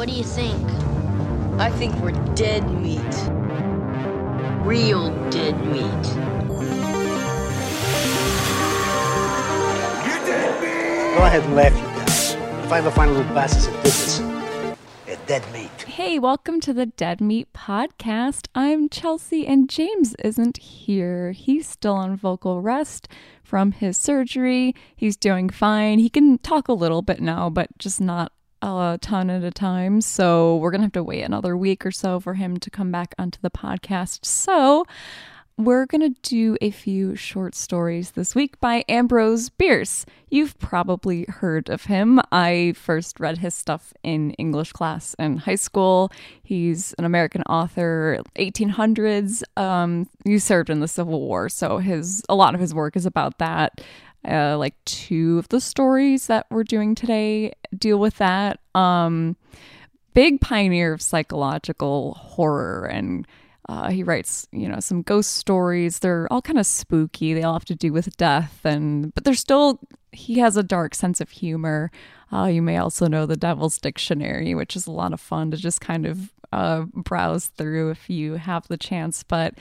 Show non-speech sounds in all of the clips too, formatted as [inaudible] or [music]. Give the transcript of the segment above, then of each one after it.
What do you think? I think we're dead meat. Real dead meat. Go ahead and laugh, you guys. Find the fine little bastards that did this. They're dead meat. Hey, welcome to the Dead Meat Podcast. I'm Chelsea, and James isn't here. He's still on vocal rest from his surgery. He's doing fine. He can talk a little bit now, but just not a ton at a time. So we're going to have to wait another week or so for him to come back onto the podcast. So we're going to do a few short stories this week by Ambrose Bierce. You've probably heard of him. I first read his stuff in English class in high school. He's an American author, 1800s. Um, he served in the Civil War, so his a lot of his work is about that. Uh, like two of the stories that we're doing today deal with that. Um, big pioneer of psychological horror and uh, he writes, you know, some ghost stories. They're all kind of spooky. They all have to do with death, and but they're still. He has a dark sense of humor. Uh, you may also know the Devil's Dictionary, which is a lot of fun to just kind of uh, browse through if you have the chance. But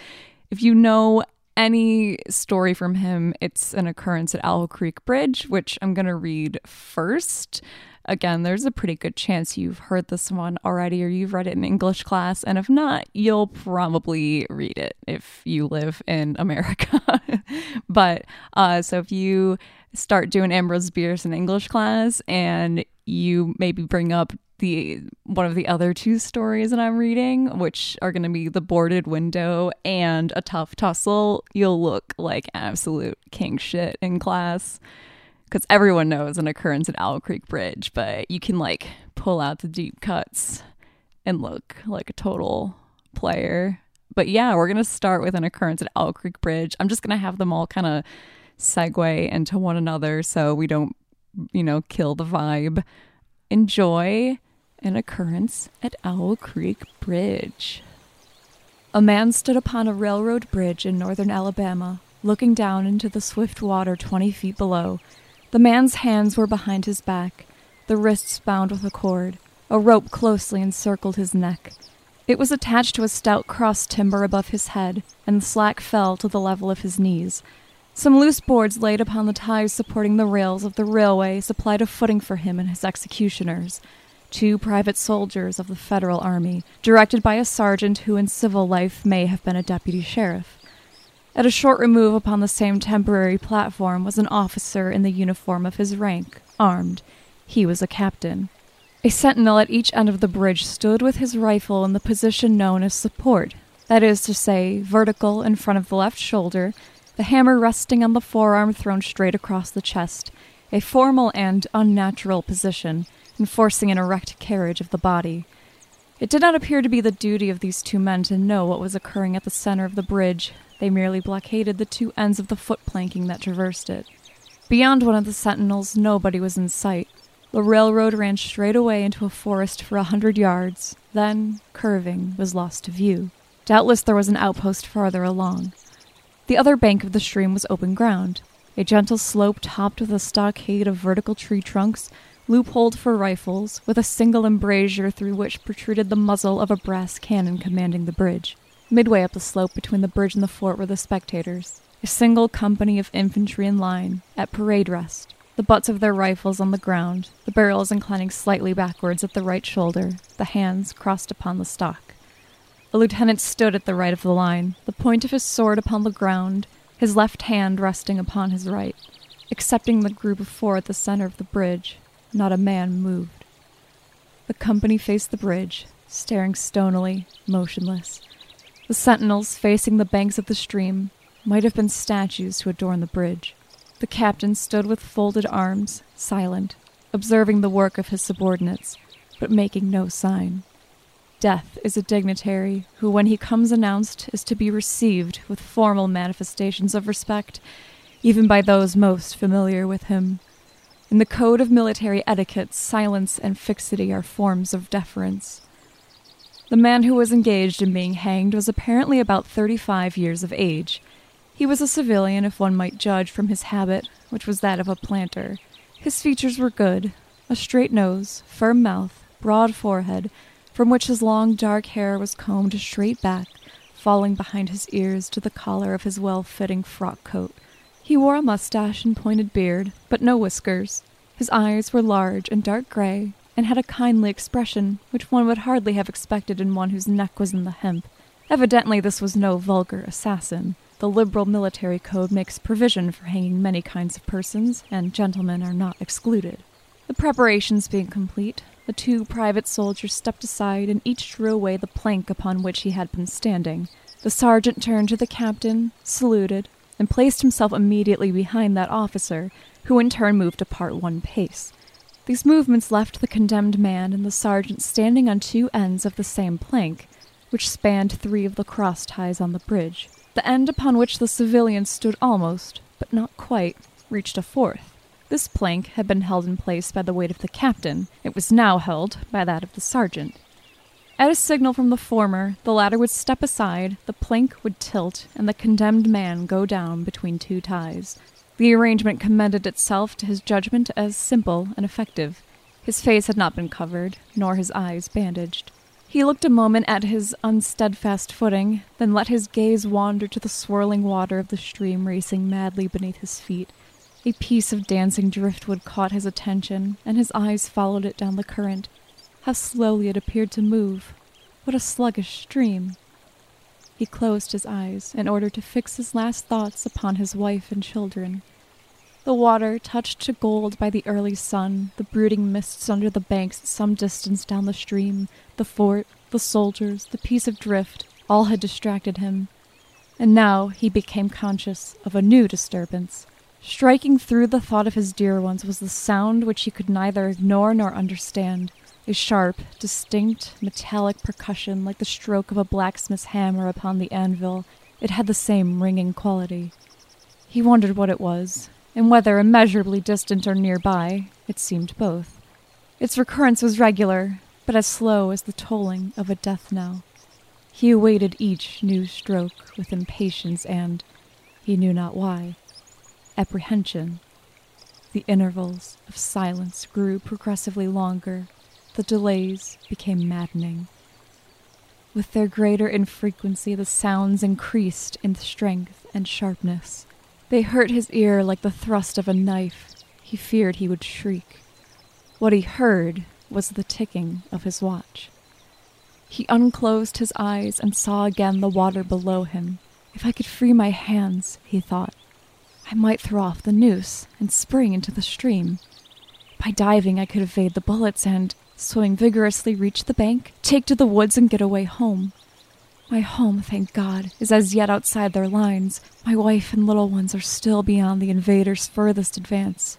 if you know any story from him, it's an occurrence at Owl Creek Bridge, which I'm going to read first again, there's a pretty good chance you've heard this one already or you've read it in English class. And if not, you'll probably read it if you live in America. [laughs] but uh, so if you start doing Ambrose Bierce in English class and you maybe bring up the one of the other two stories that I'm reading, which are going to be the boarded window and a tough tussle, you'll look like absolute king shit in class because everyone knows an occurrence at Owl Creek Bridge, but you can like pull out the deep cuts and look like a total player. But yeah, we're gonna start with an occurrence at Owl Creek Bridge. I'm just gonna have them all kind of segue into one another so we don't, you know, kill the vibe. Enjoy an occurrence at Owl Creek Bridge. A man stood upon a railroad bridge in northern Alabama, looking down into the swift water 20 feet below the man's hands were behind his back, the wrists bound with a cord. A rope closely encircled his neck. It was attached to a stout cross timber above his head, and the slack fell to the level of his knees. Some loose boards laid upon the ties supporting the rails of the railway supplied a footing for him and his executioners, two private soldiers of the Federal Army, directed by a sergeant who in civil life may have been a deputy sheriff. At a short remove upon the same temporary platform was an officer in the uniform of his rank, armed. He was a captain. A sentinel at each end of the bridge stood with his rifle in the position known as support, that is to say, vertical in front of the left shoulder, the hammer resting on the forearm thrown straight across the chest, a formal and unnatural position, enforcing an erect carriage of the body. It did not appear to be the duty of these two men to know what was occurring at the center of the bridge, they merely blockaded the two ends of the foot planking that traversed it. Beyond one of the sentinels, nobody was in sight. The railroad ran straight away into a forest for a hundred yards, then, curving, was lost to view. Doubtless there was an outpost farther along. The other bank of the stream was open ground, a gentle slope topped with a stockade of vertical tree trunks, loopholed for rifles, with a single embrasure through which protruded the muzzle of a brass cannon commanding the bridge. Midway up the slope between the bridge and the fort were the spectators, a single company of infantry in line, at parade rest, the butts of their rifles on the ground, the barrels inclining slightly backwards at the right shoulder, the hands crossed upon the stock. A lieutenant stood at the right of the line, the point of his sword upon the ground, his left hand resting upon his right. Excepting the group of four at the center of the bridge, not a man moved. The company faced the bridge, staring stonily, motionless. The sentinels facing the banks of the stream might have been statues to adorn the bridge. The captain stood with folded arms, silent, observing the work of his subordinates, but making no sign. Death is a dignitary who, when he comes announced, is to be received with formal manifestations of respect, even by those most familiar with him. In the code of military etiquette, silence and fixity are forms of deference. The man who was engaged in being hanged was apparently about 35 years of age. He was a civilian, if one might judge from his habit, which was that of a planter. His features were good a straight nose, firm mouth, broad forehead, from which his long dark hair was combed straight back, falling behind his ears to the collar of his well fitting frock coat. He wore a mustache and pointed beard, but no whiskers. His eyes were large and dark gray, and had a kindly expression which one would hardly have expected in one whose neck was in the hemp. Evidently, this was no vulgar assassin. The liberal military code makes provision for hanging many kinds of persons, and gentlemen are not excluded. The preparations being complete, the two private soldiers stepped aside and each drew away the plank upon which he had been standing. The sergeant turned to the captain, saluted, and placed himself immediately behind that officer, who in turn moved apart one pace. These movements left the condemned man and the sergeant standing on two ends of the same plank, which spanned three of the cross ties on the bridge. The end upon which the civilian stood almost, but not quite, reached a fourth. This plank had been held in place by the weight of the captain. It was now held by that of the sergeant. At a signal from the former, the latter would step aside, the plank would tilt, and the condemned man go down between two ties. The arrangement commended itself to his judgment as simple and effective. His face had not been covered, nor his eyes bandaged. He looked a moment at his unsteadfast footing, then let his gaze wander to the swirling water of the stream racing madly beneath his feet. A piece of dancing driftwood caught his attention, and his eyes followed it down the current. How slowly it appeared to move. What a sluggish stream. He closed his eyes in order to fix his last thoughts upon his wife and children. The water, touched to gold by the early sun, the brooding mists under the banks some distance down the stream, the fort, the soldiers, the piece of drift, all had distracted him. And now he became conscious of a new disturbance. Striking through the thought of his dear ones was the sound which he could neither ignore nor understand a sharp, distinct, metallic percussion like the stroke of a blacksmith's hammer upon the anvil. It had the same ringing quality. He wondered what it was, and whether immeasurably distant or nearby, it seemed both. Its recurrence was regular, but as slow as the tolling of a death knell. He awaited each new stroke with impatience and, he knew not why, apprehension. The intervals of silence grew progressively longer the delays became maddening. With their greater infrequency, the sounds increased in strength and sharpness. They hurt his ear like the thrust of a knife. He feared he would shriek. What he heard was the ticking of his watch. He unclosed his eyes and saw again the water below him. If I could free my hands, he thought, I might throw off the noose and spring into the stream. By diving, I could evade the bullets and, swimming vigorously, reach the bank, take to the woods, and get away home. My home, thank God, is as yet outside their lines. My wife and little ones are still beyond the invaders' furthest advance.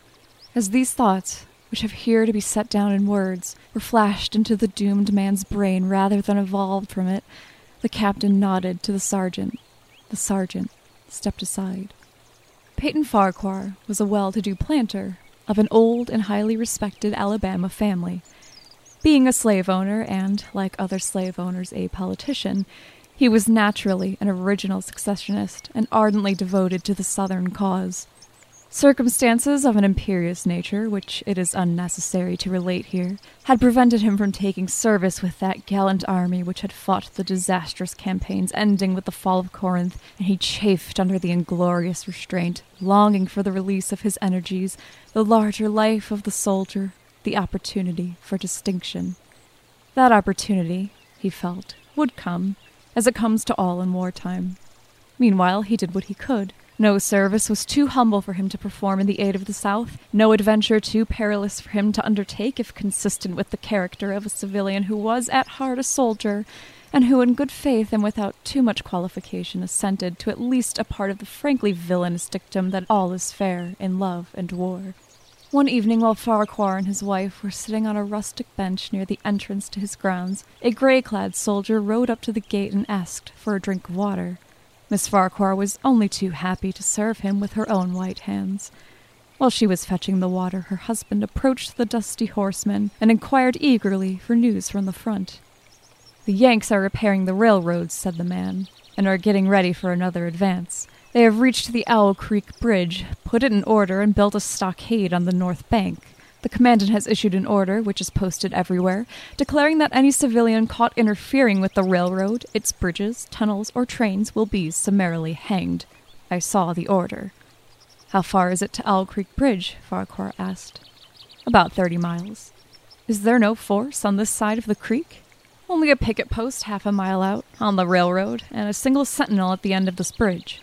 As these thoughts, which have here to be set down in words, were flashed into the doomed man's brain rather than evolved from it, the captain nodded to the sergeant. The sergeant stepped aside. Peyton Farquhar was a well to do planter of an old and highly respected Alabama family. Being a slave owner and, like other slave owners, a politician, he was naturally an original secessionist and ardently devoted to the Southern cause. Circumstances of an imperious nature, which it is unnecessary to relate here, had prevented him from taking service with that gallant army which had fought the disastrous campaigns ending with the fall of Corinth, and he chafed under the inglorious restraint, longing for the release of his energies, the larger life of the soldier, the opportunity for distinction. That opportunity, he felt, would come, as it comes to all in wartime. Meanwhile, he did what he could. No service was too humble for him to perform in the aid of the South, no adventure too perilous for him to undertake if consistent with the character of a civilian who was at heart a soldier, and who in good faith and without too much qualification assented to at least a part of the frankly villainous dictum that all is fair in love and war. One evening, while Farquhar and his wife were sitting on a rustic bench near the entrance to his grounds, a gray clad soldier rode up to the gate and asked for a drink of water. Miss Farquhar was only too happy to serve him with her own white hands. While she was fetching the water, her husband approached the dusty horseman and inquired eagerly for news from the front. The Yanks are repairing the railroads, said the man, and are getting ready for another advance. They have reached the Owl Creek Bridge, put it in order, and built a stockade on the north bank. The commandant has issued an order, which is posted everywhere, declaring that any civilian caught interfering with the railroad, its bridges, tunnels, or trains will be summarily hanged. I saw the order. How far is it to Owl Creek Bridge? Farquhar asked. About thirty miles. Is there no force on this side of the creek? Only a picket post half a mile out, on the railroad, and a single sentinel at the end of this bridge.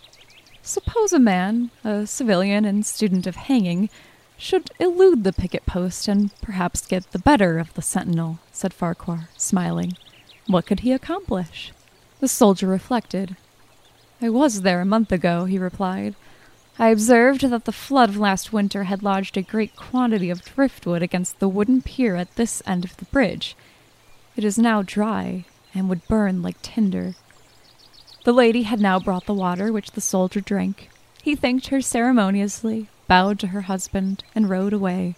Suppose a man, a civilian and student of hanging, should elude the picket post and perhaps get the better of the sentinel, said Farquhar, smiling. What could he accomplish? The soldier reflected. I was there a month ago, he replied. I observed that the flood of last winter had lodged a great quantity of driftwood against the wooden pier at this end of the bridge. It is now dry and would burn like tinder. The lady had now brought the water, which the soldier drank. He thanked her ceremoniously, bowed to her husband, and rode away.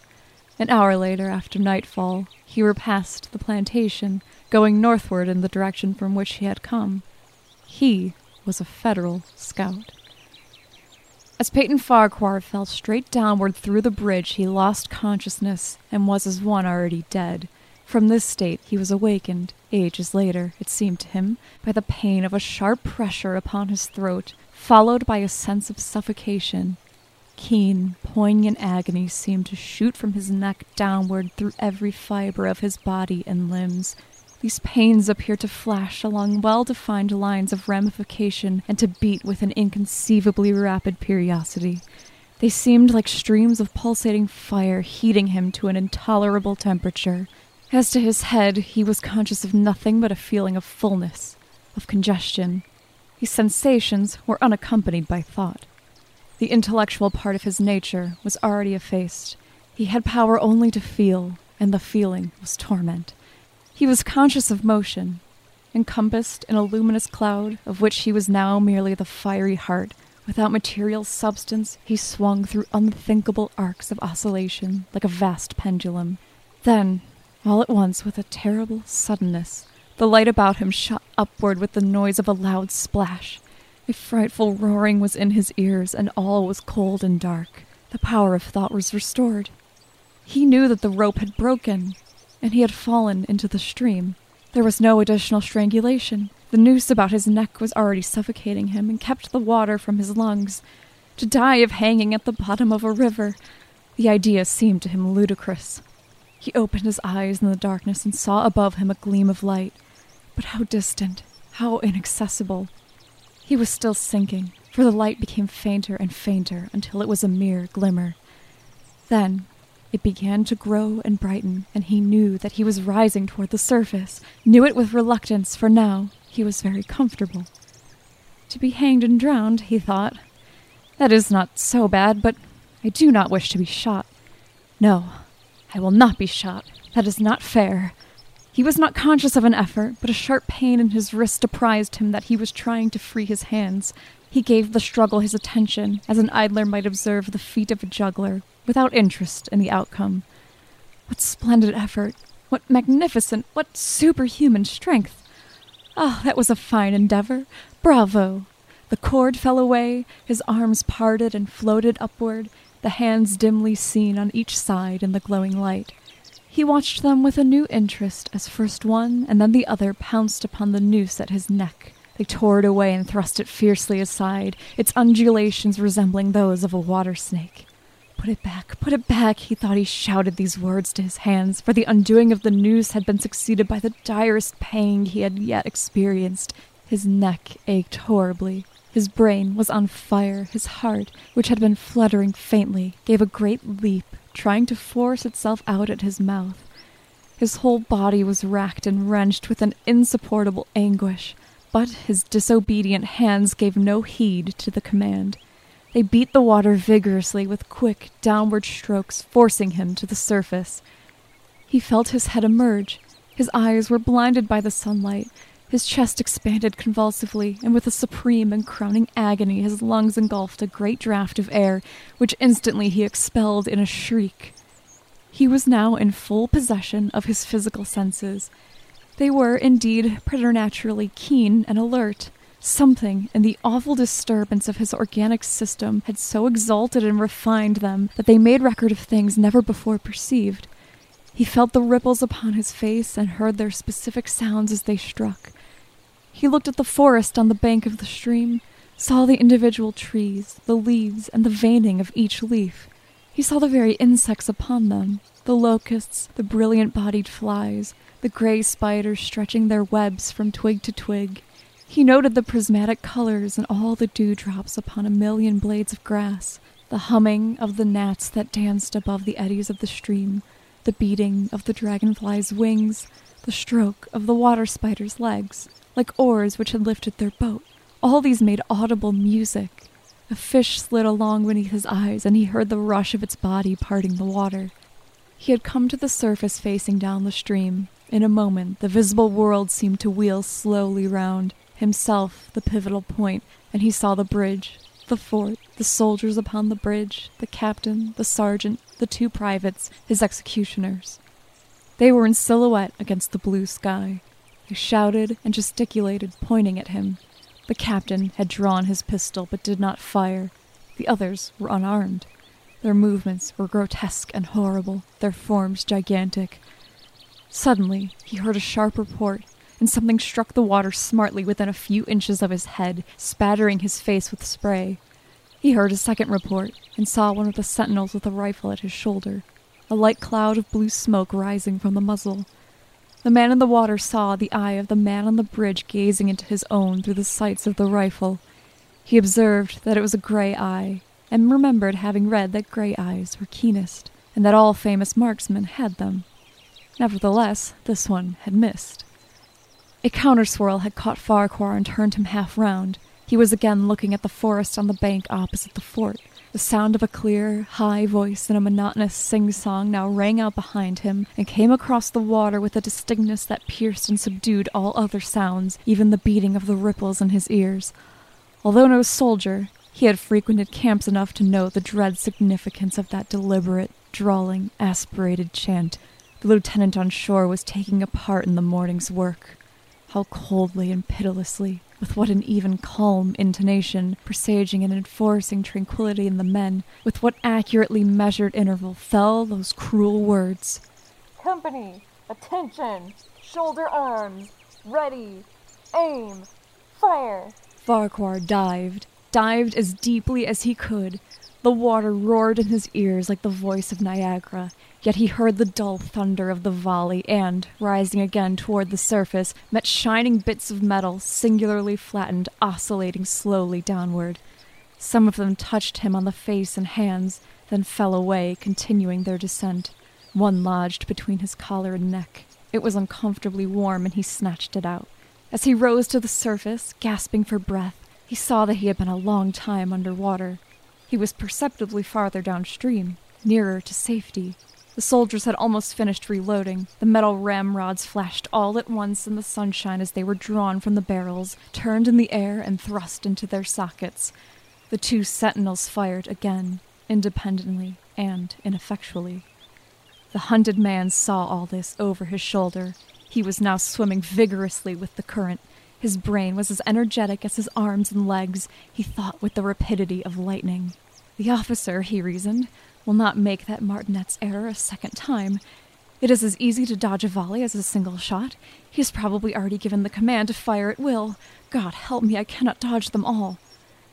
An hour later, after nightfall, he repassed the plantation, going northward in the direction from which he had come. He was a Federal scout. As Peyton Farquhar fell straight downward through the bridge, he lost consciousness and was as one already dead. From this state he was awakened, ages later, it seemed to him, by the pain of a sharp pressure upon his throat, followed by a sense of suffocation. Keen, poignant agony seemed to shoot from his neck downward through every fiber of his body and limbs. These pains appeared to flash along well defined lines of ramification and to beat with an inconceivably rapid periodicity. They seemed like streams of pulsating fire heating him to an intolerable temperature. As to his head, he was conscious of nothing but a feeling of fullness, of congestion. These sensations were unaccompanied by thought. The intellectual part of his nature was already effaced. He had power only to feel, and the feeling was torment. He was conscious of motion, encompassed in a luminous cloud of which he was now merely the fiery heart. Without material substance, he swung through unthinkable arcs of oscillation like a vast pendulum. Then, all at once, with a terrible suddenness, the light about him shot upward with the noise of a loud splash. A frightful roaring was in his ears, and all was cold and dark. The power of thought was restored. He knew that the rope had broken, and he had fallen into the stream. There was no additional strangulation. The noose about his neck was already suffocating him and kept the water from his lungs. To die of hanging at the bottom of a river. The idea seemed to him ludicrous. He opened his eyes in the darkness and saw above him a gleam of light. But how distant, how inaccessible. He was still sinking, for the light became fainter and fainter until it was a mere glimmer. Then it began to grow and brighten, and he knew that he was rising toward the surface, knew it with reluctance, for now he was very comfortable. To be hanged and drowned, he thought. That is not so bad, but I do not wish to be shot. No, I will not be shot. That is not fair. He was not conscious of an effort, but a sharp pain in his wrist apprised him that he was trying to free his hands. He gave the struggle his attention, as an idler might observe the feat of a juggler, without interest in the outcome. What splendid effort! What magnificent, what superhuman strength! Ah, that was a fine endeavor! Bravo! The cord fell away, his arms parted and floated upward, the hands dimly seen on each side in the glowing light. He watched them with a new interest as first one and then the other pounced upon the noose at his neck. They tore it away and thrust it fiercely aside, its undulations resembling those of a water snake. Put it back, put it back, he thought he shouted these words to his hands, for the undoing of the noose had been succeeded by the direst pang he had yet experienced. His neck ached horribly. His brain was on fire. His heart, which had been fluttering faintly, gave a great leap, trying to force itself out at his mouth. His whole body was racked and wrenched with an insupportable anguish, but his disobedient hands gave no heed to the command. They beat the water vigorously with quick, downward strokes, forcing him to the surface. He felt his head emerge. His eyes were blinded by the sunlight. His chest expanded convulsively, and with a supreme and crowning agony, his lungs engulfed a great draught of air, which instantly he expelled in a shriek. He was now in full possession of his physical senses. They were, indeed, preternaturally keen and alert. Something in the awful disturbance of his organic system had so exalted and refined them that they made record of things never before perceived. He felt the ripples upon his face and heard their specific sounds as they struck. He looked at the forest on the bank of the stream, saw the individual trees, the leaves, and the veining of each leaf. He saw the very insects upon them the locusts, the brilliant bodied flies, the gray spiders stretching their webs from twig to twig. He noted the prismatic colors and all the dewdrops upon a million blades of grass, the humming of the gnats that danced above the eddies of the stream, the beating of the dragonfly's wings, the stroke of the water spider's legs, like oars which had lifted their boat. All these made audible music. A fish slid along beneath his eyes, and he heard the rush of its body parting the water. He had come to the surface facing down the stream. In a moment, the visible world seemed to wheel slowly round, himself the pivotal point, and he saw the bridge, the fort, the soldiers upon the bridge, the captain, the sergeant, the two privates, his executioners. They were in silhouette against the blue sky. They shouted and gesticulated, pointing at him. The captain had drawn his pistol but did not fire. The others were unarmed. Their movements were grotesque and horrible, their forms gigantic. Suddenly, he heard a sharp report, and something struck the water smartly within a few inches of his head, spattering his face with spray. He heard a second report and saw one of the sentinels with a rifle at his shoulder, a light cloud of blue smoke rising from the muzzle. The man in the water saw the eye of the man on the bridge gazing into his own through the sights of the rifle. He observed that it was a gray eye, and remembered having read that gray eyes were keenest, and that all famous marksmen had them. Nevertheless, this one had missed. A counterswirl had caught Farquhar and turned him half round. He was again looking at the forest on the bank opposite the fort. The sound of a clear, high voice in a monotonous sing song now rang out behind him and came across the water with a distinctness that pierced and subdued all other sounds, even the beating of the ripples in his ears. Although no soldier, he had frequented camps enough to know the dread significance of that deliberate, drawling, aspirated chant. The lieutenant on shore was taking a part in the morning's work. How coldly and pitilessly, with what an even calm intonation, presaging and enforcing tranquillity in the men, with what accurately measured interval fell those cruel words. Company, attention, shoulder arms, ready, aim, fire. Farquhar dived, dived as deeply as he could. The water roared in his ears like the voice of Niagara, Yet he heard the dull thunder of the volley and, rising again toward the surface, met shining bits of metal, singularly flattened, oscillating slowly downward. Some of them touched him on the face and hands, then fell away, continuing their descent. One lodged between his collar and neck. It was uncomfortably warm, and he snatched it out. As he rose to the surface, gasping for breath, he saw that he had been a long time under water. He was perceptibly farther downstream, nearer to safety. The soldiers had almost finished reloading. The metal ramrods flashed all at once in the sunshine as they were drawn from the barrels, turned in the air, and thrust into their sockets. The two sentinels fired again, independently and ineffectually. The hunted man saw all this over his shoulder. He was now swimming vigorously with the current. His brain was as energetic as his arms and legs. He thought with the rapidity of lightning. The officer, he reasoned, will not make that martinet's error a second time. It is as easy to dodge a volley as a single shot. He has probably already given the command to fire at will. God help me, I cannot dodge them all.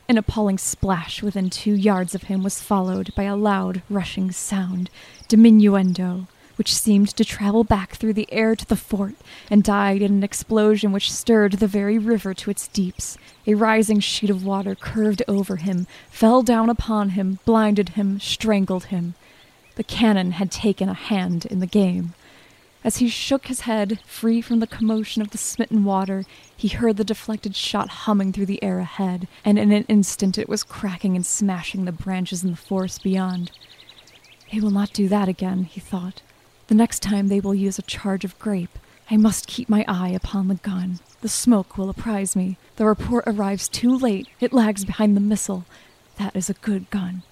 An appalling splash within two yards of him was followed by a loud, rushing sound, diminuendo, which seemed to travel back through the air to the fort and died in an explosion which stirred the very river to its deeps. A rising sheet of water curved over him, fell down upon him, blinded him, strangled him. The cannon had taken a hand in the game. As he shook his head, free from the commotion of the smitten water, he heard the deflected shot humming through the air ahead, and in an instant it was cracking and smashing the branches in the forest beyond. They will not do that again, he thought. The next time they will use a charge of grape. I must keep my eye upon the gun. The smoke will apprise me. The report arrives too late. It lags behind the missile. That is a good gun.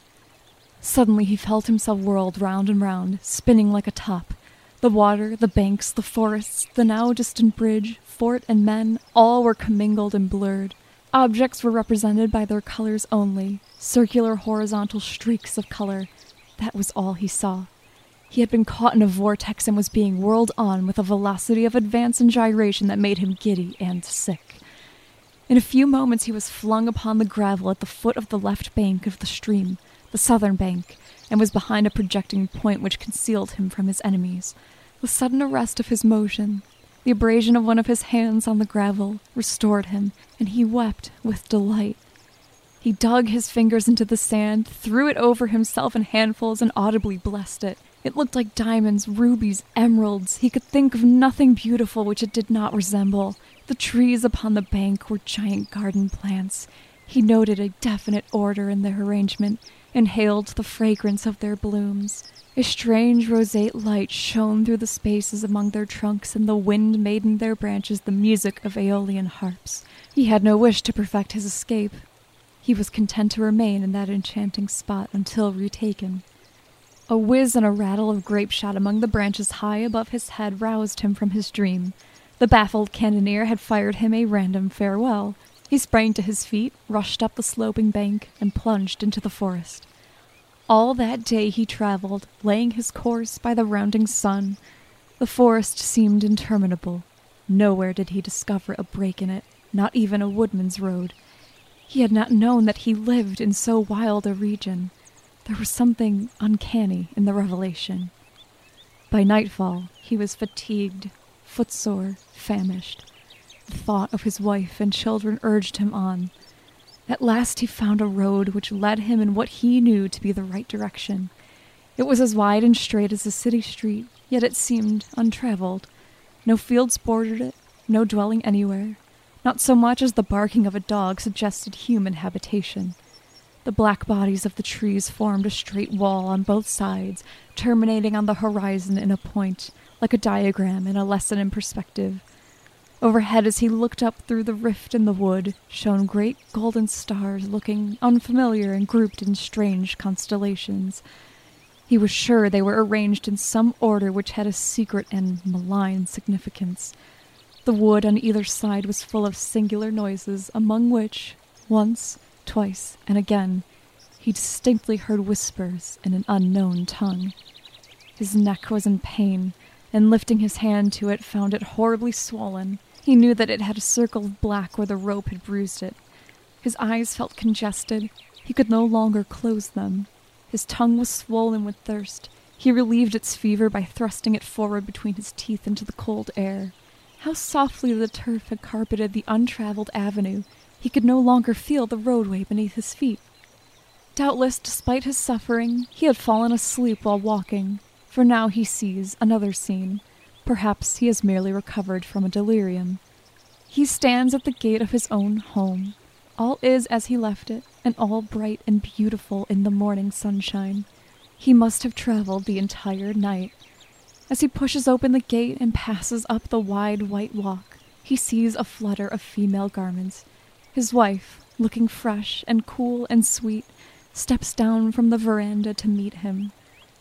Suddenly he felt himself whirled round and round, spinning like a top. The water, the banks, the forests, the now distant bridge, fort, and men, all were commingled and blurred. Objects were represented by their colors only circular horizontal streaks of color. That was all he saw. He had been caught in a vortex and was being whirled on with a velocity of advance and gyration that made him giddy and sick. In a few moments, he was flung upon the gravel at the foot of the left bank of the stream, the southern bank, and was behind a projecting point which concealed him from his enemies. The sudden arrest of his motion, the abrasion of one of his hands on the gravel, restored him, and he wept with delight. He dug his fingers into the sand, threw it over himself in handfuls, and audibly blessed it. It looked like diamonds, rubies, emeralds. He could think of nothing beautiful which it did not resemble. The trees upon the bank were giant garden plants. He noted a definite order in their arrangement, inhaled the fragrance of their blooms. A strange roseate light shone through the spaces among their trunks, and the wind made in their branches the music of aeolian harps. He had no wish to perfect his escape. He was content to remain in that enchanting spot until retaken. A whiz and a rattle of grape shot among the branches high above his head roused him from his dream. The baffled cannoneer had fired him a random farewell. He sprang to his feet, rushed up the sloping bank, and plunged into the forest. All that day he traveled, laying his course by the rounding sun. The forest seemed interminable. Nowhere did he discover a break in it, not even a woodman's road. He had not known that he lived in so wild a region. There was something uncanny in the revelation. By nightfall, he was fatigued, footsore, famished. The thought of his wife and children urged him on. At last, he found a road which led him in what he knew to be the right direction. It was as wide and straight as a city street, yet it seemed untraveled. No fields bordered it, no dwelling anywhere. Not so much as the barking of a dog suggested human habitation. The black bodies of the trees formed a straight wall on both sides, terminating on the horizon in a point, like a diagram in a lesson in perspective. Overhead, as he looked up through the rift in the wood, shone great golden stars looking unfamiliar and grouped in strange constellations. He was sure they were arranged in some order which had a secret and malign significance. The wood on either side was full of singular noises, among which, once, twice, and again, he distinctly heard whispers in an unknown tongue. His neck was in pain, and lifting his hand to it, found it horribly swollen. He knew that it had a circle of black where the rope had bruised it. His eyes felt congested. He could no longer close them. His tongue was swollen with thirst. He relieved its fever by thrusting it forward between his teeth into the cold air. How softly the turf had carpeted the untraveled avenue, he could no longer feel the roadway beneath his feet. Doubtless, despite his suffering, he had fallen asleep while walking, for now he sees another scene. Perhaps he has merely recovered from a delirium. He stands at the gate of his own home. All is as he left it, and all bright and beautiful in the morning sunshine. He must have traveled the entire night. As he pushes open the gate and passes up the wide white walk, he sees a flutter of female garments. His wife, looking fresh and cool and sweet, steps down from the veranda to meet him.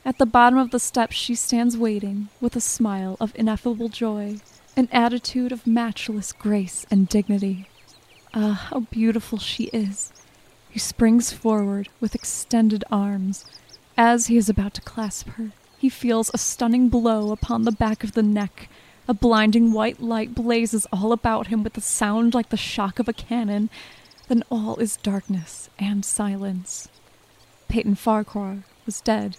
At the bottom of the steps she stands waiting, with a smile of ineffable joy, an attitude of matchless grace and dignity. Ah, how beautiful she is! He springs forward with extended arms. As he is about to clasp her, he feels a stunning blow upon the back of the neck a blinding white light blazes all about him with a sound like the shock of a cannon. Then all is darkness and silence. Peyton Farquhar was dead.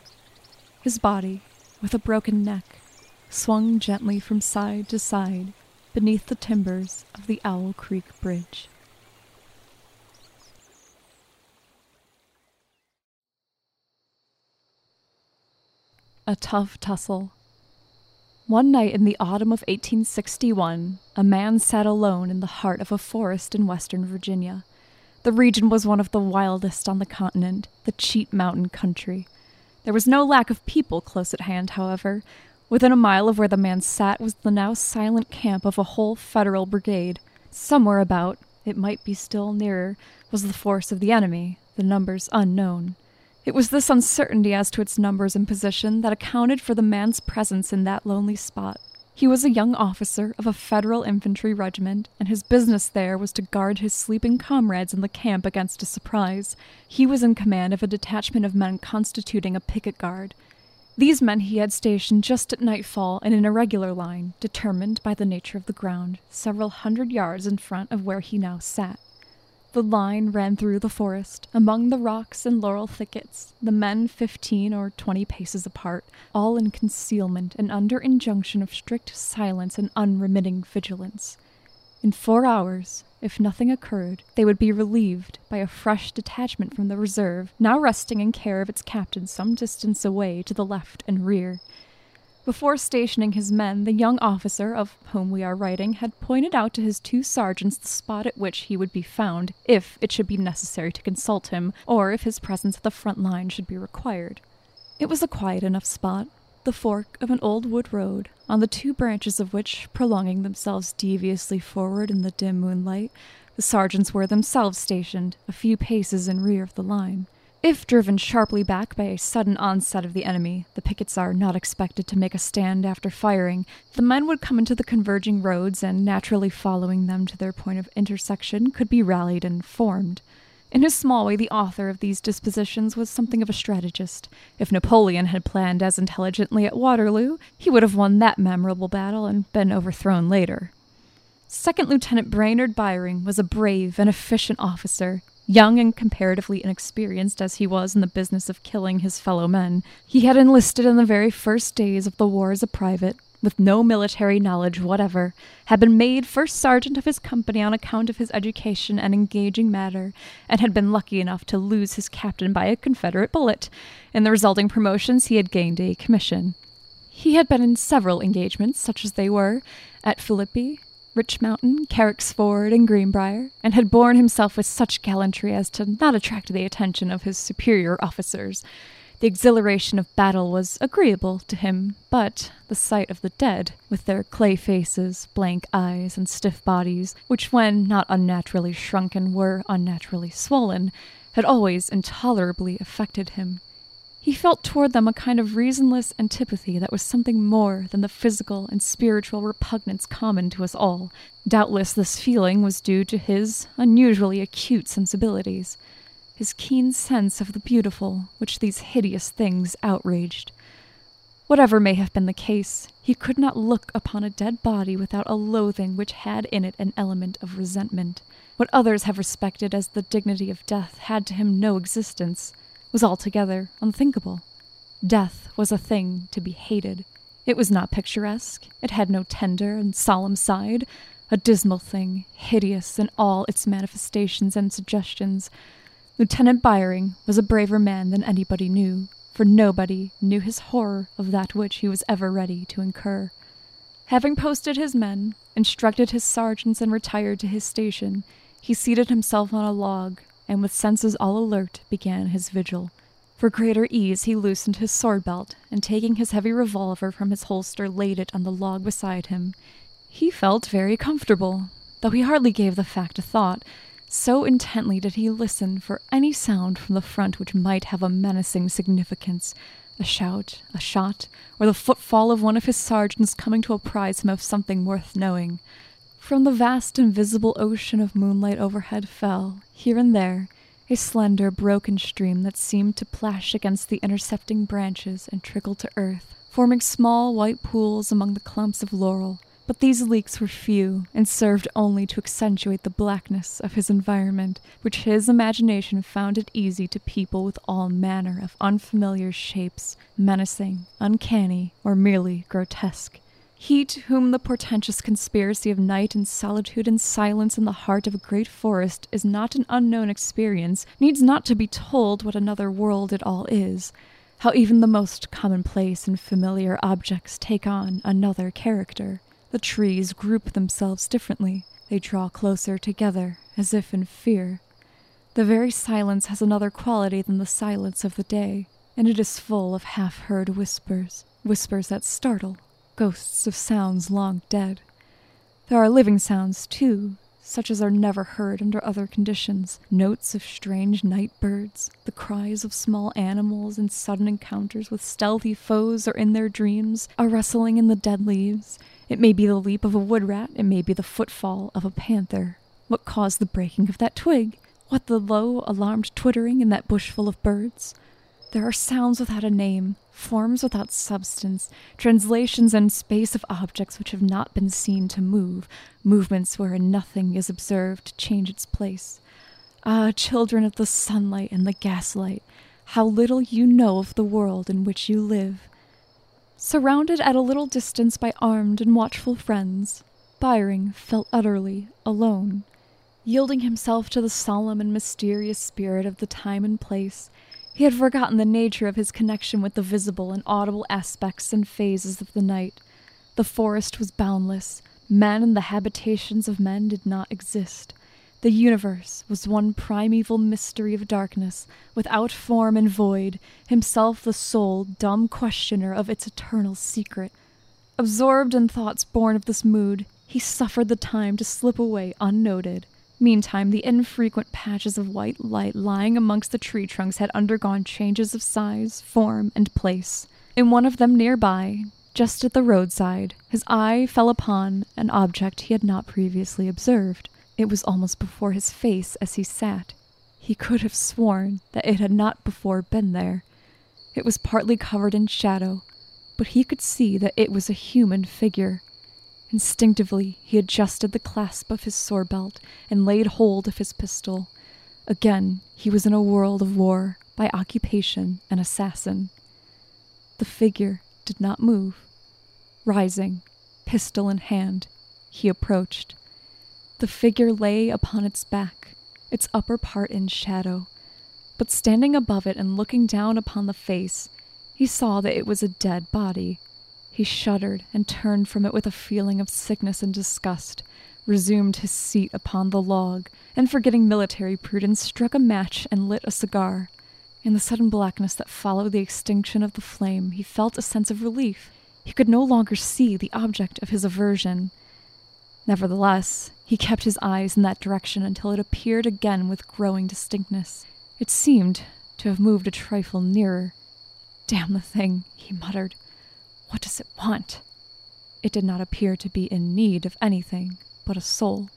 His body, with a broken neck, swung gently from side to side beneath the timbers of the Owl Creek Bridge. A tough tussle. One night in the autumn of 1861, a man sat alone in the heart of a forest in western Virginia. The region was one of the wildest on the continent, the Cheat Mountain country. There was no lack of people close at hand, however. Within a mile of where the man sat was the now silent camp of a whole Federal brigade. Somewhere about, it might be still nearer, was the force of the enemy, the numbers unknown. It was this uncertainty as to its numbers and position that accounted for the man's presence in that lonely spot. He was a young officer of a federal infantry regiment, and his business there was to guard his sleeping comrades in the camp against a surprise. He was in command of a detachment of men constituting a picket guard. These men he had stationed just at nightfall in an irregular line, determined by the nature of the ground, several hundred yards in front of where he now sat. The line ran through the forest, among the rocks and laurel thickets, the men fifteen or twenty paces apart, all in concealment and under injunction of strict silence and unremitting vigilance. In four hours, if nothing occurred, they would be relieved by a fresh detachment from the reserve, now resting in care of its captain some distance away to the left and rear. Before stationing his men, the young officer of whom we are writing had pointed out to his two sergeants the spot at which he would be found if it should be necessary to consult him, or if his presence at the front line should be required. It was a quiet enough spot, the fork of an old wood road, on the two branches of which, prolonging themselves deviously forward in the dim moonlight, the sergeants were themselves stationed, a few paces in rear of the line. If driven sharply back by a sudden onset of the enemy, the pickets are not expected to make a stand after firing. The men would come into the converging roads and, naturally following them to their point of intersection, could be rallied and formed. In his small way, the author of these dispositions was something of a strategist. If Napoleon had planned as intelligently at Waterloo, he would have won that memorable battle and been overthrown later. Second Lieutenant Brainerd Byring was a brave and efficient officer. Young and comparatively inexperienced as he was in the business of killing his fellow men, he had enlisted in the very first days of the war as a private, with no military knowledge whatever, had been made first sergeant of his company on account of his education and engaging manner, and had been lucky enough to lose his captain by a Confederate bullet. In the resulting promotions, he had gained a commission. He had been in several engagements, such as they were, at Philippi, Rich Mountain, Carrick's Ford, and Greenbrier, and had borne himself with such gallantry as to not attract the attention of his superior officers. The exhilaration of battle was agreeable to him, but the sight of the dead, with their clay faces, blank eyes, and stiff bodies, which when not unnaturally shrunken were unnaturally swollen, had always intolerably affected him. He felt toward them a kind of reasonless antipathy that was something more than the physical and spiritual repugnance common to us all. Doubtless this feeling was due to his unusually acute sensibilities, his keen sense of the beautiful, which these hideous things outraged. Whatever may have been the case, he could not look upon a dead body without a loathing which had in it an element of resentment. What others have respected as the dignity of death had to him no existence was altogether unthinkable. Death was a thing to be hated. It was not picturesque. It had no tender and solemn side. A dismal thing, hideous in all its manifestations and suggestions. Lieutenant Byring was a braver man than anybody knew, for nobody knew his horror of that which he was ever ready to incur. Having posted his men, instructed his sergeants, and retired to his station, he seated himself on a log and with senses all alert began his vigil. For greater ease, he loosened his sword belt, and taking his heavy revolver from his holster, laid it on the log beside him. He felt very comfortable, though he hardly gave the fact a thought, so intently did he listen for any sound from the front which might have a menacing significance a shout, a shot, or the footfall of one of his sergeants coming to apprise him of something worth knowing. From the vast invisible ocean of moonlight overhead fell, here and there, a slender broken stream that seemed to plash against the intercepting branches and trickle to earth, forming small white pools among the clumps of laurel. But these leaks were few and served only to accentuate the blackness of his environment, which his imagination found it easy to people with all manner of unfamiliar shapes, menacing, uncanny, or merely grotesque. He to whom the portentous conspiracy of night and solitude and silence in the heart of a great forest is not an unknown experience, needs not to be told what another world it all is, how even the most commonplace and familiar objects take on another character. The trees group themselves differently, they draw closer together, as if in fear. The very silence has another quality than the silence of the day, and it is full of half heard whispers, whispers that startle, ghosts of sounds long dead. There are living sounds, too, such as are never heard under other conditions notes of strange night birds, the cries of small animals in sudden encounters with stealthy foes or in their dreams, a rustling in the dead leaves, It may be the leap of a wood rat, it may be the footfall of a panther. What caused the breaking of that twig? What the low, alarmed twittering in that bushful of birds? There are sounds without a name, forms without substance, translations in space of objects which have not been seen to move, movements wherein nothing is observed to change its place. Ah, children of the sunlight and the gaslight, how little you know of the world in which you live. Surrounded at a little distance by armed and watchful friends, Byring felt utterly alone. Yielding himself to the solemn and mysterious spirit of the time and place, he had forgotten the nature of his connection with the visible and audible aspects and phases of the night. The forest was boundless. Men and the habitations of men did not exist. The universe was one primeval mystery of darkness, without form and void, himself the sole, dumb questioner of its eternal secret. Absorbed in thoughts born of this mood, he suffered the time to slip away unnoted. Meantime, the infrequent patches of white light lying amongst the tree trunks had undergone changes of size, form, and place. In one of them nearby, just at the roadside, his eye fell upon an object he had not previously observed. It was almost before his face as he sat. He could have sworn that it had not before been there. It was partly covered in shadow, but he could see that it was a human figure. Instinctively, he adjusted the clasp of his sword belt and laid hold of his pistol. Again, he was in a world of war, by occupation an assassin. The figure did not move. Rising, pistol in hand, he approached. The figure lay upon its back, its upper part in shadow, but standing above it and looking down upon the face, he saw that it was a dead body. He shuddered and turned from it with a feeling of sickness and disgust, resumed his seat upon the log, and forgetting military prudence, struck a match and lit a cigar. In the sudden blackness that followed the extinction of the flame, he felt a sense of relief. He could no longer see the object of his aversion. Nevertheless, he kept his eyes in that direction until it appeared again with growing distinctness. It seemed to have moved a trifle nearer. Damn the thing, he muttered. What does it want? It did not appear to be in need of anything but a soul.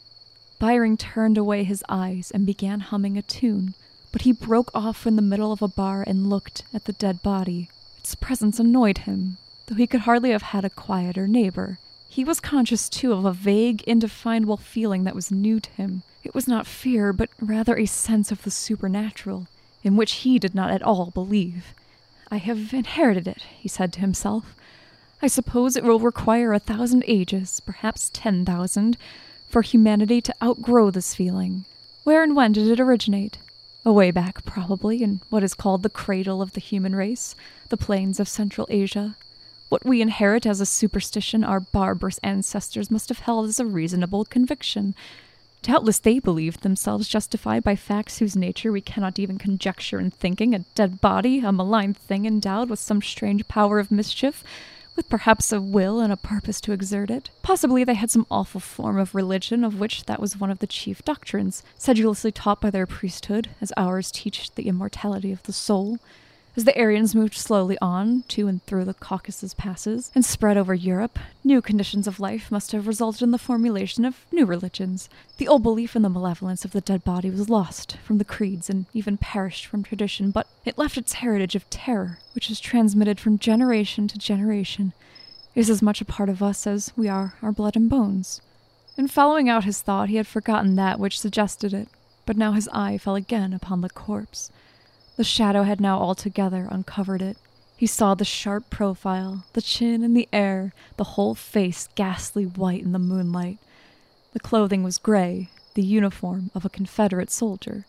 Byring turned away his eyes and began humming a tune, but he broke off in the middle of a bar and looked at the dead body. Its presence annoyed him, though he could hardly have had a quieter neighbor. He was conscious, too, of a vague, indefinable feeling that was new to him. It was not fear, but rather a sense of the supernatural, in which he did not at all believe. I have inherited it, he said to himself. I suppose it will require a thousand ages, perhaps ten thousand, for humanity to outgrow this feeling. Where and when did it originate? Away back, probably, in what is called the cradle of the human race, the plains of Central Asia. What we inherit as a superstition our barbarous ancestors must have held as a reasonable conviction. Doubtless they believed themselves justified by facts whose nature we cannot even conjecture in thinking a dead body, a malign thing endowed with some strange power of mischief, with perhaps a will and a purpose to exert it. Possibly they had some awful form of religion of which that was one of the chief doctrines, sedulously taught by their priesthood, as ours teach the immortality of the soul. As the Aryans moved slowly on, to and through the Caucasus passes, and spread over Europe, new conditions of life must have resulted in the formulation of new religions. The old belief in the malevolence of the dead body was lost from the creeds and even perished from tradition, but it left its heritage of terror, which is transmitted from generation to generation, is as much a part of us as we are our blood and bones. In following out his thought, he had forgotten that which suggested it, but now his eye fell again upon the corpse. The shadow had now altogether uncovered it. He saw the sharp profile, the chin in the air, the whole face ghastly white in the moonlight. The clothing was gray, the uniform of a Confederate soldier.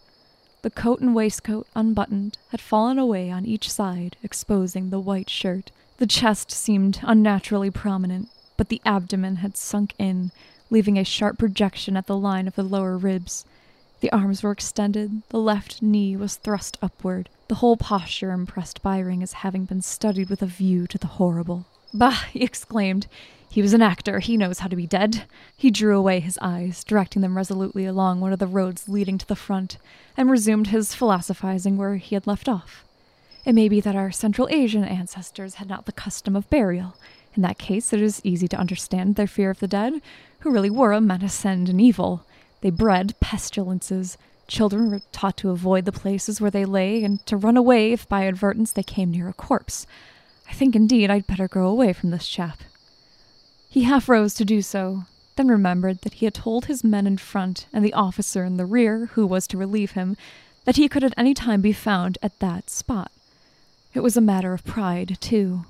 The coat and waistcoat, unbuttoned, had fallen away on each side, exposing the white shirt. The chest seemed unnaturally prominent, but the abdomen had sunk in, leaving a sharp projection at the line of the lower ribs. The arms were extended, the left knee was thrust upward. The whole posture impressed Byring as having been studied with a view to the horrible. Bah! he exclaimed. He was an actor. He knows how to be dead. He drew away his eyes, directing them resolutely along one of the roads leading to the front, and resumed his philosophizing where he had left off. It may be that our Central Asian ancestors had not the custom of burial, In that case, it is easy to understand their fear of the dead, who really were a menace and an evil. They bred pestilences. Children were taught to avoid the places where they lay and to run away if by advertence they came near a corpse. I think indeed I'd better go away from this chap. He half rose to do so, then remembered that he had told his men in front and the officer in the rear, who was to relieve him, that he could at any time be found at that spot. It was a matter of pride, too.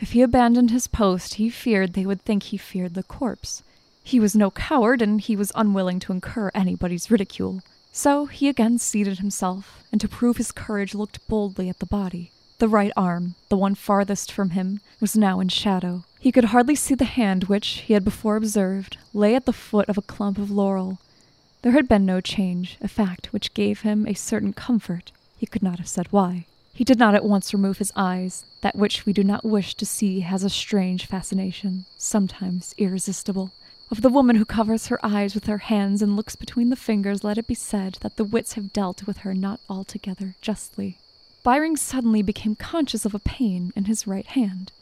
If he abandoned his post, he feared they would think he feared the corpse. He was no coward, and he was unwilling to incur anybody's ridicule. So he again seated himself, and to prove his courage looked boldly at the body. The right arm, the one farthest from him, was now in shadow. He could hardly see the hand which, he had before observed, lay at the foot of a clump of laurel. There had been no change, a fact which gave him a certain comfort. He could not have said why. He did not at once remove his eyes. That which we do not wish to see has a strange fascination, sometimes irresistible. Of the woman who covers her eyes with her hands and looks between the fingers, let it be said that the wits have dealt with her not altogether justly. Byring suddenly became conscious of a pain in his right hand.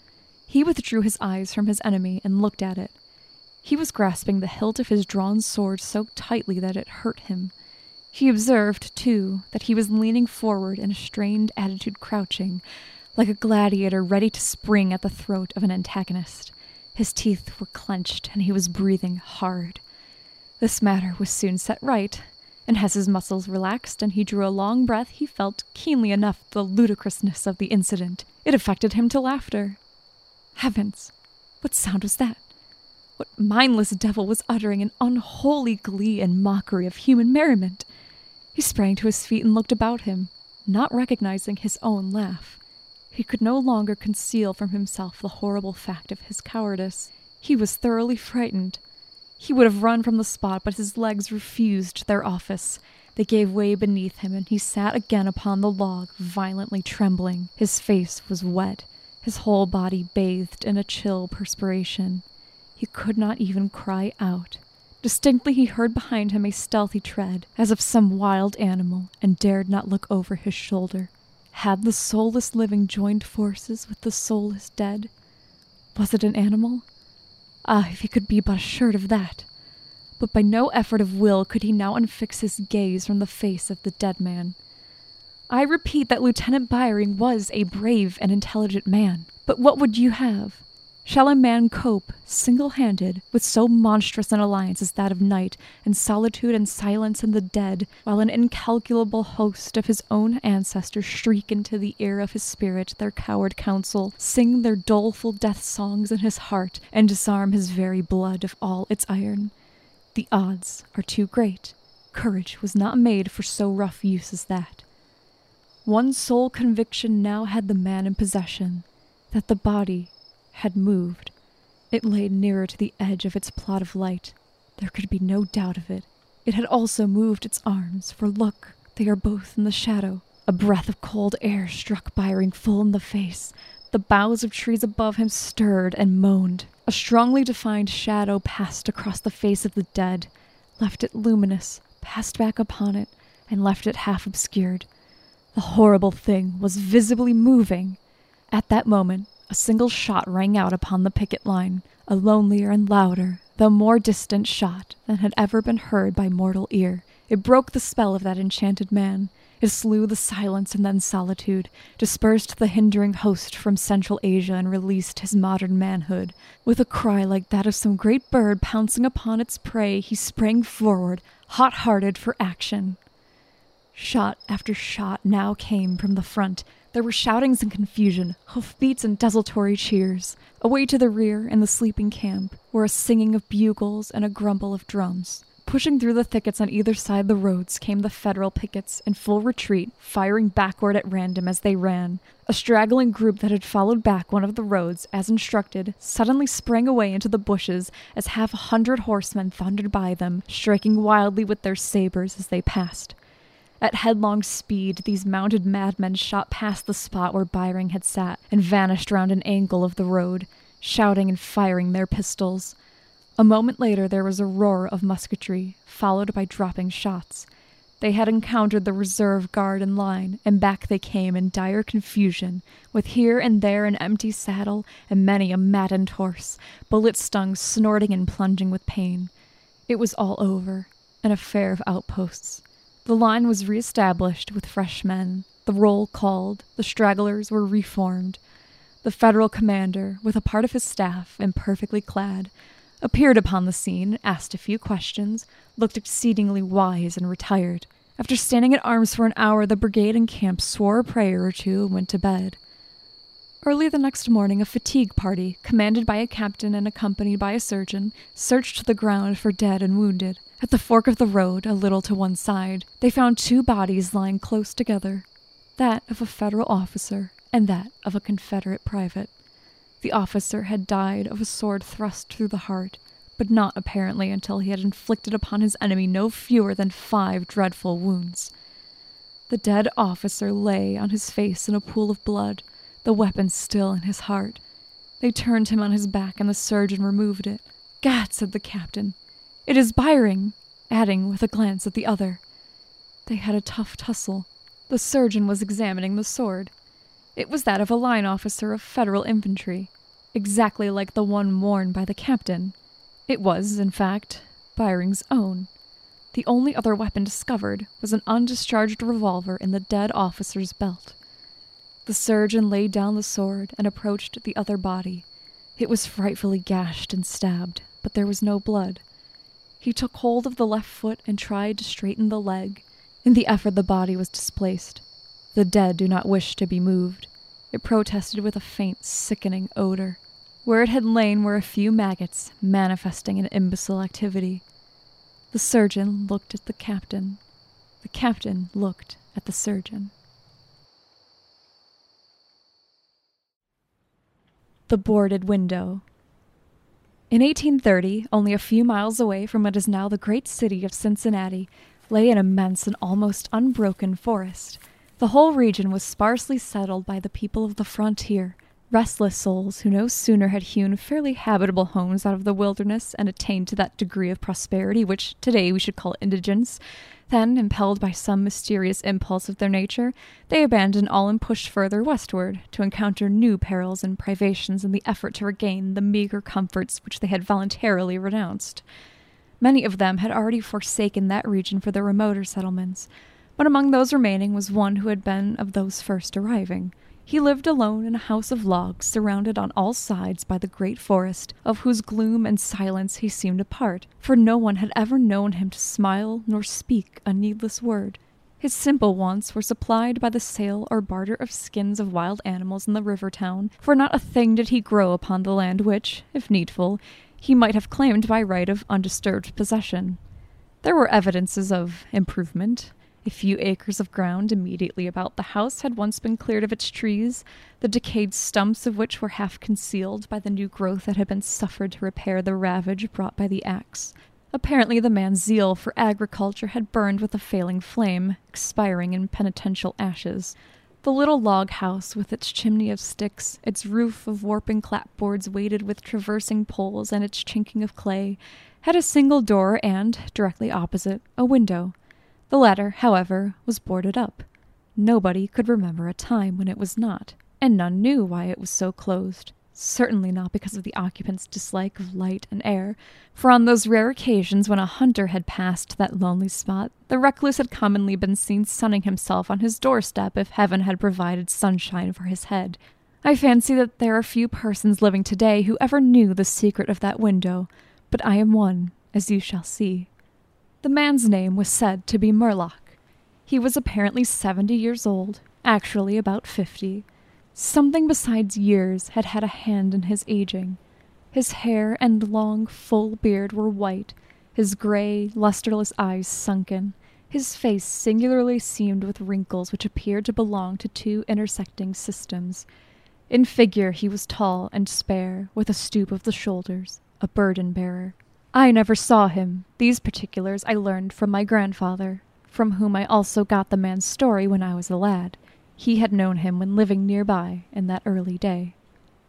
He withdrew his eyes from his enemy and looked at it. He was grasping the hilt of his drawn sword so tightly that it hurt him. He observed, too, that he was leaning forward in a strained attitude, crouching, like a gladiator ready to spring at the throat of an antagonist. His teeth were clenched, and he was breathing hard. This matter was soon set right, and as his muscles relaxed and he drew a long breath, he felt keenly enough the ludicrousness of the incident. It affected him to laughter. Heavens! What sound was that? What mindless devil was uttering an unholy glee and mockery of human merriment? He sprang to his feet and looked about him, not recognizing his own laugh. He could no longer conceal from himself the horrible fact of his cowardice. He was thoroughly frightened. He would have run from the spot, but his legs refused their office. They gave way beneath him, and he sat again upon the log, violently trembling. His face was wet, his whole body bathed in a chill perspiration. He could not even cry out. Distinctly he heard behind him a stealthy tread, as of some wild animal, and dared not look over his shoulder. Had the soulless living joined forces with the soulless dead? Was it an animal? Ah, if he could be but assured of that! But by no effort of will could he now unfix his gaze from the face of the dead man. I repeat that Lieutenant Byring was a brave and intelligent man. But what would you have? Shall a man cope, single handed, with so monstrous an alliance as that of night, and solitude and silence and the dead, while an incalculable host of his own ancestors shriek into the ear of his spirit their coward counsel, sing their doleful death songs in his heart, and disarm his very blood of all its iron? The odds are too great. Courage was not made for so rough use as that. One sole conviction now had the man in possession that the body had moved. It lay nearer to the edge of its plot of light. There could be no doubt of it. It had also moved its arms, for look, they are both in the shadow. A breath of cold air struck Byring full in the face. The boughs of trees above him stirred and moaned. A strongly defined shadow passed across the face of the dead, left it luminous, passed back upon it, and left it half obscured. The horrible thing was visibly moving. At that moment, a single shot rang out upon the picket line, a lonelier and louder, though more distant shot than had ever been heard by mortal ear. It broke the spell of that enchanted man. It slew the silence and then solitude, dispersed the hindering host from Central Asia, and released his modern manhood. With a cry like that of some great bird pouncing upon its prey, he sprang forward, hot hearted for action. Shot after shot now came from the front, there were shoutings and confusion, hoofbeats and desultory cheers. Away to the rear, in the sleeping camp, were a singing of bugles and a grumble of drums. Pushing through the thickets on either side the roads came the Federal pickets, in full retreat, firing backward at random as they ran. A straggling group that had followed back one of the roads, as instructed, suddenly sprang away into the bushes as half a hundred horsemen thundered by them, striking wildly with their sabers as they passed. At headlong speed, these mounted madmen shot past the spot where Byring had sat and vanished round an angle of the road, shouting and firing their pistols. A moment later, there was a roar of musketry, followed by dropping shots. They had encountered the reserve guard in line, and back they came in dire confusion, with here and there an empty saddle and many a maddened horse, bullet stung, snorting and plunging with pain. It was all over, an affair of outposts. The line was reestablished with fresh men, the roll called, the stragglers were reformed. The federal commander, with a part of his staff, imperfectly clad, appeared upon the scene, asked a few questions, looked exceedingly wise, and retired. After standing at arms for an hour, the brigade in camp swore a prayer or two and went to bed. Early the next morning, a fatigue party, commanded by a captain and accompanied by a surgeon, searched the ground for dead and wounded. At the fork of the road, a little to one side, they found two bodies lying close together that of a federal officer and that of a Confederate private. The officer had died of a sword thrust through the heart, but not apparently until he had inflicted upon his enemy no fewer than five dreadful wounds. The dead officer lay on his face in a pool of blood, the weapon still in his heart. They turned him on his back, and the surgeon removed it. Gad, said the captain, it is Byring, adding with a glance at the other. They had a tough tussle. The surgeon was examining the sword. It was that of a line officer of Federal infantry, exactly like the one worn by the captain. It was, in fact, Byring's own. The only other weapon discovered was an undischarged revolver in the dead officer's belt. The surgeon laid down the sword and approached the other body. It was frightfully gashed and stabbed, but there was no blood. He took hold of the left foot and tried to straighten the leg. In the effort, the body was displaced. The dead do not wish to be moved. It protested with a faint, sickening odor. Where it had lain were a few maggots, manifesting an imbecile activity. The surgeon looked at the captain. The captain looked at the surgeon. The Boarded Window. In 1830, only a few miles away from what is now the great city of Cincinnati, lay an immense and almost unbroken forest. The whole region was sparsely settled by the people of the frontier, restless souls who no sooner had hewn fairly habitable homes out of the wilderness and attained to that degree of prosperity which today we should call indigence, than, impelled by some mysterious impulse of their nature, they abandoned all and pushed further westward to encounter new perils and privations in the effort to regain the meager comforts which they had voluntarily renounced. Many of them had already forsaken that region for the remoter settlements, but among those remaining was one who had been of those first arriving. He lived alone in a house of logs, surrounded on all sides by the great forest, of whose gloom and silence he seemed a part, for no one had ever known him to smile nor speak a needless word. His simple wants were supplied by the sale or barter of skins of wild animals in the river town, for not a thing did he grow upon the land which, if needful, he might have claimed by right of undisturbed possession. There were evidences of improvement. A few acres of ground immediately about the house had once been cleared of its trees, the decayed stumps of which were half concealed by the new growth that had been suffered to repair the ravage brought by the axe. Apparently, the man's zeal for agriculture had burned with a failing flame, expiring in penitential ashes. The little log house, with its chimney of sticks, its roof of warping clapboards weighted with traversing poles, and its chinking of clay, had a single door and, directly opposite, a window. The latter, however, was boarded up. Nobody could remember a time when it was not, and none knew why it was so closed. Certainly not because of the occupant's dislike of light and air, for on those rare occasions when a hunter had passed that lonely spot, the recluse had commonly been seen sunning himself on his doorstep if heaven had provided sunshine for his head. I fancy that there are few persons living today who ever knew the secret of that window, but I am one, as you shall see. The man's name was said to be Murlock. He was apparently seventy years old, actually about fifty. Something besides years had had a hand in his aging. His hair and long, full beard were white, his gray, lusterless eyes sunken. His face singularly seamed with wrinkles which appeared to belong to two intersecting systems. In figure, he was tall and spare, with a stoop of the shoulders, a burden bearer. I never saw him. These particulars I learned from my grandfather, from whom I also got the man's story when I was a lad. He had known him when living near by in that early day.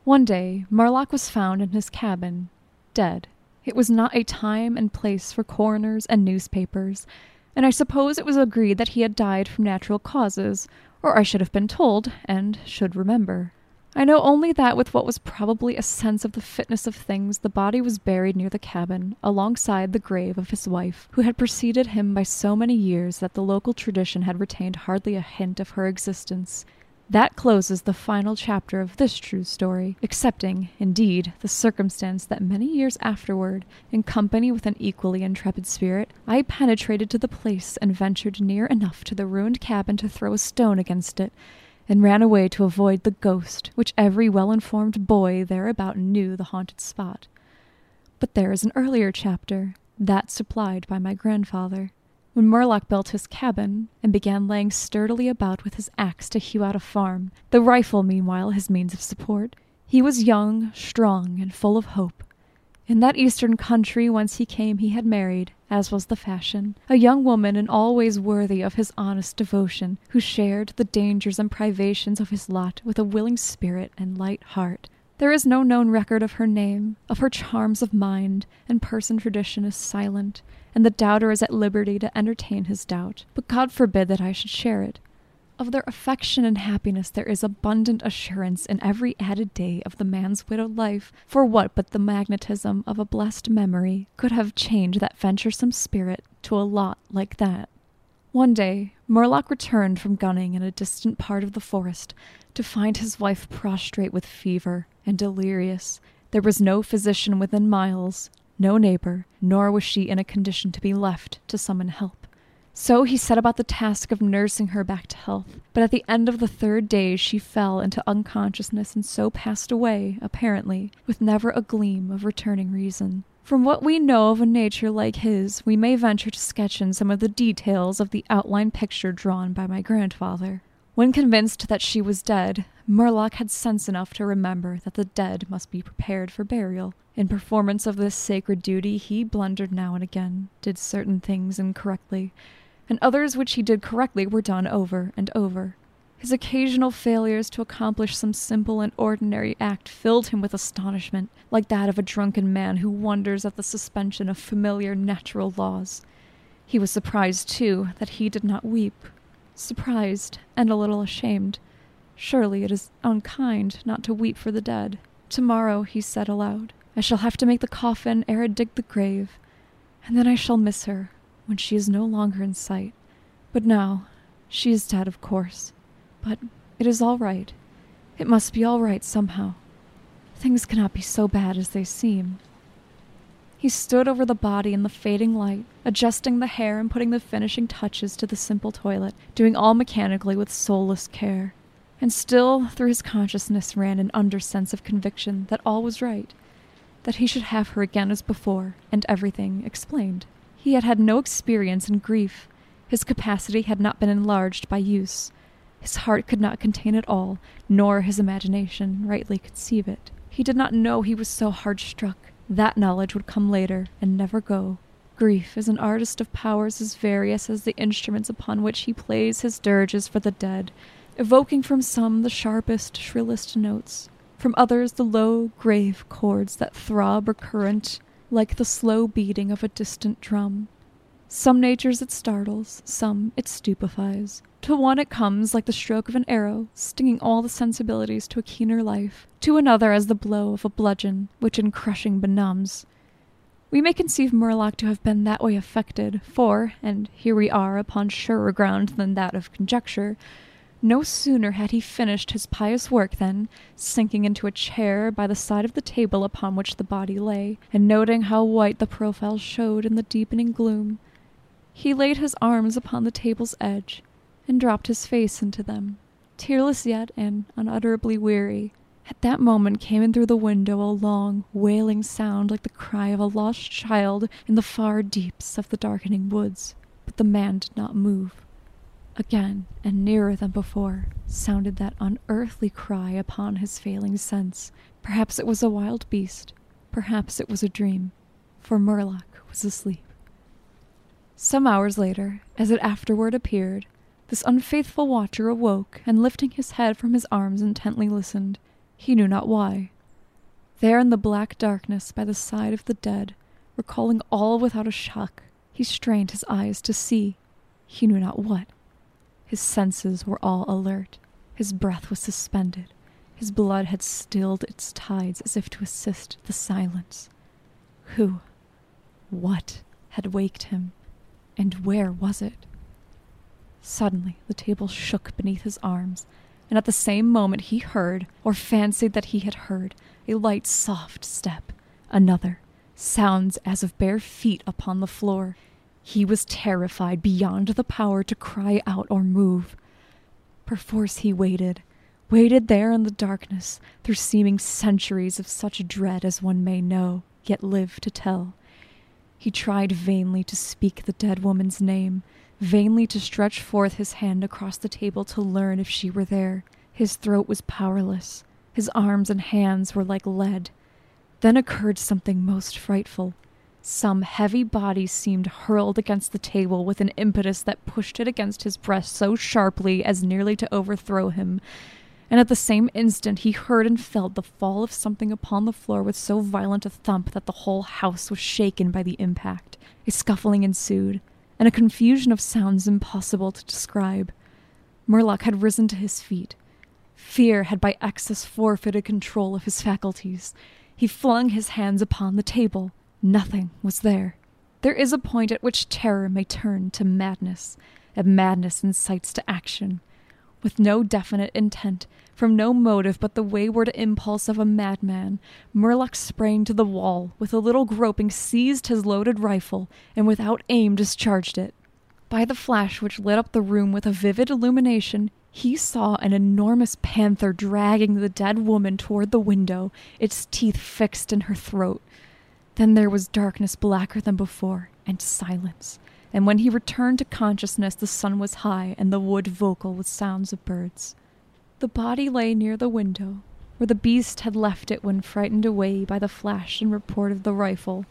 One day, Murlock was found in his cabin, dead. It was not a time and place for coroners and newspapers, and I suppose it was agreed that he had died from natural causes, or I should have been told, and should remember. I know only that with what was probably a sense of the fitness of things, the body was buried near the cabin, alongside the grave of his wife, who had preceded him by so many years that the local tradition had retained hardly a hint of her existence. That closes the final chapter of this true story, excepting, indeed, the circumstance that many years afterward, in company with an equally intrepid spirit, I penetrated to the place and ventured near enough to the ruined cabin to throw a stone against it, and ran away to avoid the ghost which every well informed boy thereabout knew the haunted spot. But there is an earlier chapter, that supplied by my grandfather. When Murlock built his cabin and began laying sturdily about with his axe to hew out a farm, the rifle meanwhile his means of support, he was young, strong, and full of hope. In that eastern country whence he came he had married, as was the fashion, a young woman in all ways worthy of his honest devotion, who shared the dangers and privations of his lot with a willing spirit and light heart. There is no known record of her name, of her charms of mind, and person tradition is silent, and the doubter is at liberty to entertain his doubt. But God forbid that I should share it. Of their affection and happiness there is abundant assurance in every added day of the man's widowed life, for what but the magnetism of a blessed memory could have changed that venturesome spirit to a lot like that? One day, Murlock returned from gunning in a distant part of the forest to find his wife prostrate with fever and delirious. There was no physician within miles, no neighbor, nor was she in a condition to be left to summon help. So he set about the task of nursing her back to health, but at the end of the third day she fell into unconsciousness and so passed away, apparently, with never a gleam of returning reason. From what we know of a nature like his, we may venture to sketch in some of the details of the outline picture drawn by my grandfather. When convinced that she was dead, Murlock had sense enough to remember that the dead must be prepared for burial. In performance of this sacred duty, he blundered now and again, did certain things incorrectly, and others which he did correctly were done over and over. His occasional failures to accomplish some simple and ordinary act filled him with astonishment, like that of a drunken man who wonders at the suspension of familiar natural laws. He was surprised, too, that he did not weep. Surprised and a little ashamed. Surely it is unkind not to weep for the dead. Tomorrow, he said aloud, I shall have to make the coffin ere I dig the grave, and then I shall miss her when she is no longer in sight. But now, she is dead, of course. But it is all right. It must be all right somehow. Things cannot be so bad as they seem. He stood over the body in the fading light, adjusting the hair and putting the finishing touches to the simple toilet, doing all mechanically with soulless care. And still, through his consciousness ran an undersense of conviction that all was right, that he should have her again as before, and everything explained. He had had no experience in grief. His capacity had not been enlarged by use. His heart could not contain it all, nor his imagination rightly conceive it. He did not know he was so hard struck. That knowledge would come later and never go. Grief is an artist of powers as various as the instruments upon which he plays his dirges for the dead, evoking from some the sharpest, shrillest notes, from others the low, grave chords that throb recurrent like the slow beating of a distant drum. Some natures it startles, some it stupefies. To one it comes like the stroke of an arrow, stinging all the sensibilities to a keener life, to another as the blow of a bludgeon, which in crushing benumbs. We may conceive Murlock to have been that way affected, for, and here we are upon surer ground than that of conjecture, no sooner had he finished his pious work than, sinking into a chair by the side of the table upon which the body lay, and noting how white the profile showed in the deepening gloom, he laid his arms upon the table's edge and dropped his face into them, tearless yet and unutterably weary. At that moment came in through the window a long, wailing sound like the cry of a lost child in the far deeps of the darkening woods. But the man did not move. Again, and nearer than before, sounded that unearthly cry upon his failing sense. Perhaps it was a wild beast, perhaps it was a dream, for Murlock was asleep. Some hours later, as it afterward appeared, this unfaithful watcher awoke, and lifting his head from his arms intently listened, he knew not why. There in the black darkness by the side of the dead, recalling all without a shock, he strained his eyes to see he knew not what. His senses were all alert. His breath was suspended. His blood had stilled its tides as if to assist the silence. Who, what had waked him, and where was it? Suddenly, the table shook beneath his arms, and at the same moment he heard, or fancied that he had heard, a light, soft step. Another. Sounds as of bare feet upon the floor. He was terrified beyond the power to cry out or move. Perforce he waited, waited there in the darkness, through seeming centuries of such dread as one may know, yet live to tell. He tried vainly to speak the dead woman's name, vainly to stretch forth his hand across the table to learn if she were there. His throat was powerless. His arms and hands were like lead. Then occurred something most frightful. Some heavy body seemed hurled against the table with an impetus that pushed it against his breast so sharply as nearly to overthrow him. And at the same instant he heard and felt the fall of something upon the floor with so violent a thump that the whole house was shaken by the impact. A scuffling ensued and a confusion of sounds impossible to describe. Murlock had risen to his feet. Fear had by excess forfeited control of his faculties. He flung his hands upon the table. Nothing was there. There is a point at which terror may turn to madness, and madness incites to action. With no definite intent, from no motive but the wayward impulse of a madman, Murlock sprang to the wall, with a little groping seized his loaded rifle, and without aim discharged it. By the flash which lit up the room with a vivid illumination, he saw an enormous panther dragging the dead woman toward the window, its teeth fixed in her throat. Then there was darkness blacker than before, and silence and when he returned to consciousness, the sun was high and the wood vocal with sounds of birds. The body lay near the window, where the beast had left it when frightened away by the flash and report of the rifle.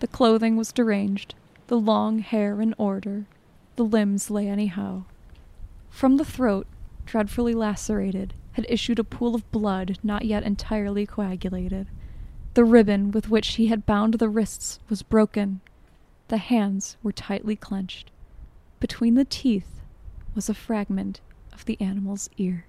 The clothing was deranged, the long hair in order, the limbs lay anyhow. From the throat, dreadfully lacerated, had issued a pool of blood not yet entirely coagulated. The ribbon with which he had bound the wrists was broken the hands were tightly clenched. Between the teeth was a fragment of the animal's ear.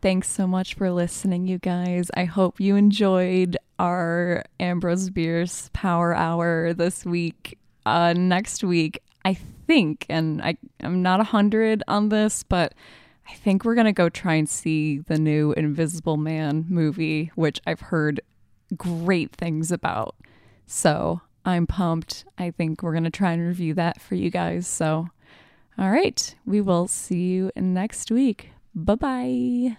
Thanks so much for listening, you guys. I hope you enjoyed our Ambrose Bierce Power Hour this week. Uh, next week, I think, and I, I'm not a hundred on this, but I think we're gonna go try and see the new Invisible Man movie, which I've heard great things about. So I'm pumped. I think we're going to try and review that for you guys. So, all right, we will see you next week. Bye bye.